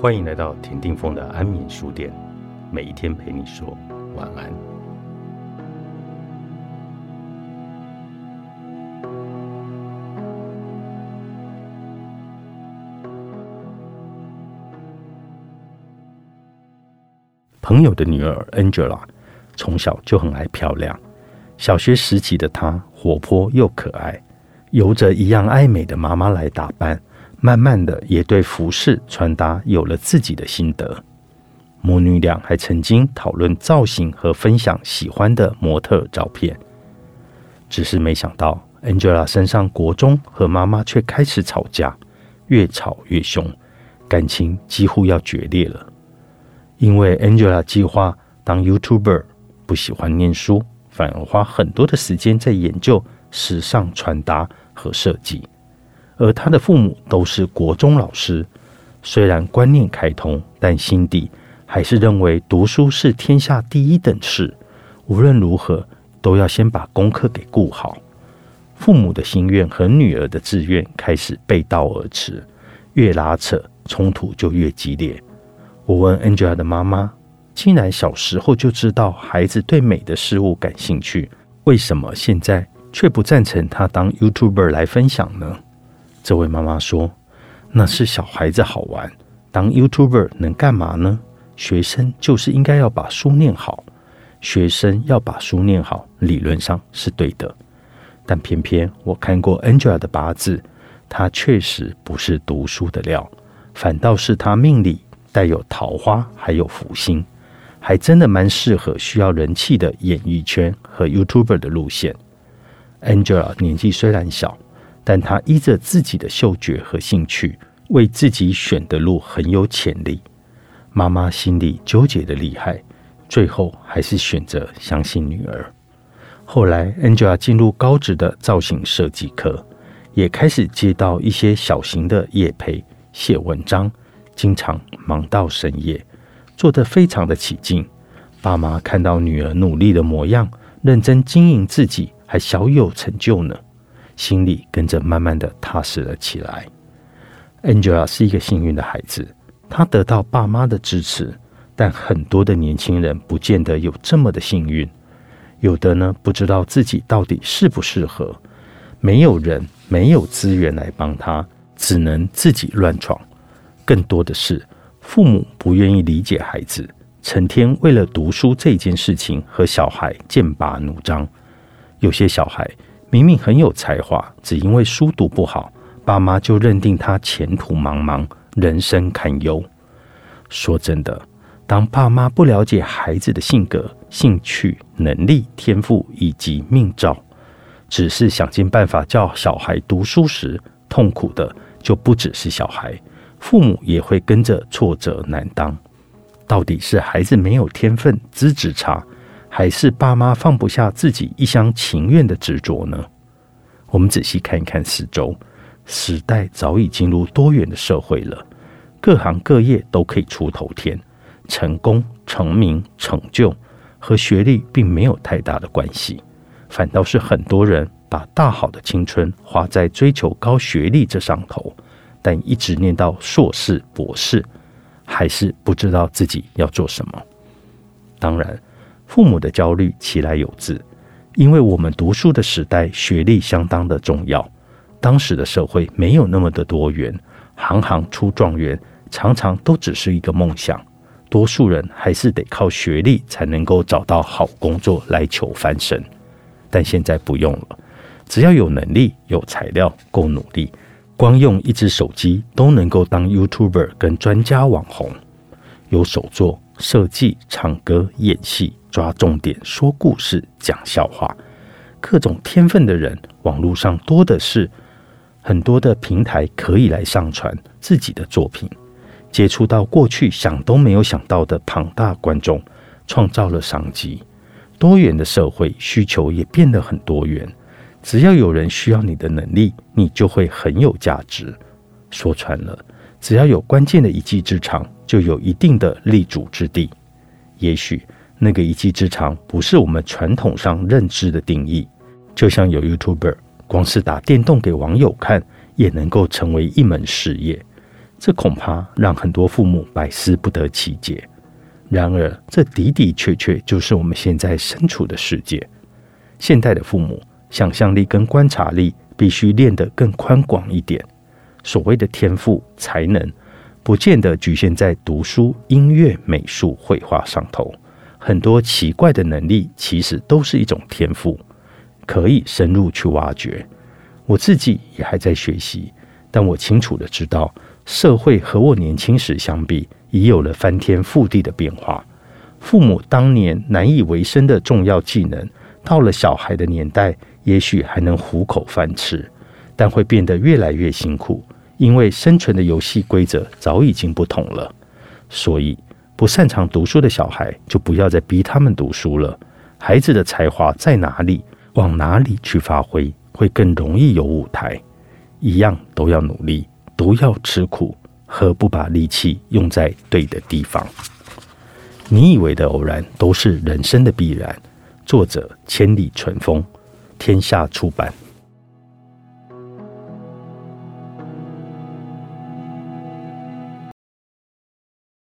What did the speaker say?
欢迎来到田定峰的安眠书店，每一天陪你说晚安。朋友的女儿 Angela 从小就很爱漂亮，小学时期的她活泼又可爱，由着一样爱美的妈妈来打扮。慢慢的，也对服饰穿搭有了自己的心得。母女俩还曾经讨论造型和分享喜欢的模特照片。只是没想到，Angela 身上国中和妈妈却开始吵架，越吵越凶，感情几乎要决裂了。因为 Angela 计划当 YouTuber，不喜欢念书，反而花很多的时间在研究时尚穿搭和设计。而他的父母都是国中老师，虽然观念开通，但心底还是认为读书是天下第一等事，无论如何都要先把功课给顾好。父母的心愿和女儿的志愿开始背道而驰，越拉扯冲突就越激烈。我问 Angela 的妈妈：“既然小时候就知道孩子对美的事物感兴趣，为什么现在却不赞成他当 YouTuber 来分享呢？”这位妈妈说：“那是小孩子好玩，当 YouTuber 能干嘛呢？学生就是应该要把书念好，学生要把书念好，理论上是对的。但偏偏我看过 Angela 的八字，她确实不是读书的料，反倒是她命里带有桃花，还有福星，还真的蛮适合需要人气的演艺圈和 YouTuber 的路线。Angela 年纪虽然小。”但他依着自己的嗅觉和兴趣，为自己选的路很有潜力。妈妈心里纠结的厉害，最后还是选择相信女儿。后来，Angela 进入高职的造型设计科，也开始接到一些小型的业配，写文章，经常忙到深夜，做得非常的起劲。爸妈看到女儿努力的模样，认真经营自己，还小有成就呢。心里跟着慢慢的踏实了起来。Angela 是一个幸运的孩子，她得到爸妈的支持，但很多的年轻人不见得有这么的幸运。有的呢，不知道自己到底适不适合，没有人，没有资源来帮他，只能自己乱闯。更多的是父母不愿意理解孩子，成天为了读书这件事情和小孩剑拔弩张。有些小孩。明明很有才华，只因为书读不好，爸妈就认定他前途茫茫，人生堪忧。说真的，当爸妈不了解孩子的性格、兴趣、能力、天赋以及命照，只是想尽办法叫小孩读书时，痛苦的就不只是小孩，父母也会跟着挫折难当。到底是孩子没有天分、资质差？还是爸妈放不下自己一厢情愿的执着呢？我们仔细看一看四周，时代早已进入多元的社会了，各行各业都可以出头天，成功、成名、成就和学历并没有太大的关系，反倒是很多人把大好的青春花在追求高学历这上头，但一直念到硕士、博士，还是不知道自己要做什么。当然。父母的焦虑其来有自，因为我们读书的时代，学历相当的重要。当时的社会没有那么的多元，行行出状元常常都只是一个梦想。多数人还是得靠学历才能够找到好工作来求翻身。但现在不用了，只要有能力、有材料、够努力，光用一只手机都能够当 YouTuber 跟专家网红，有手作、设计、唱歌、演戏。抓重点说故事讲笑话，各种天分的人，网络上多的是，很多的平台可以来上传自己的作品，接触到过去想都没有想到的庞大观众，创造了商机。多元的社会需求也变得很多元，只要有人需要你的能力，你就会很有价值。说穿了，只要有关键的一技之长，就有一定的立足之地。也许。那个一技之长不是我们传统上认知的定义，就像有 YouTuber，光是打电动给网友看，也能够成为一门事业。这恐怕让很多父母百思不得其解。然而，这的的确确就是我们现在身处的世界。现代的父母想象力跟观察力必须练得更宽广一点。所谓的天赋才能，不见得局限在读书、音乐、美术、绘画上头。很多奇怪的能力，其实都是一种天赋，可以深入去挖掘。我自己也还在学习，但我清楚的知道，社会和我年轻时相比，已有了翻天覆地的变化。父母当年难以为生的重要技能，到了小孩的年代，也许还能糊口饭吃，但会变得越来越辛苦，因为生存的游戏规则早已经不同了。所以。不擅长读书的小孩，就不要再逼他们读书了。孩子的才华在哪里，往哪里去发挥，会更容易有舞台。一样都要努力，都要吃苦，何不把力气用在对的地方？你以为的偶然，都是人生的必然。作者：千里春风，天下出版。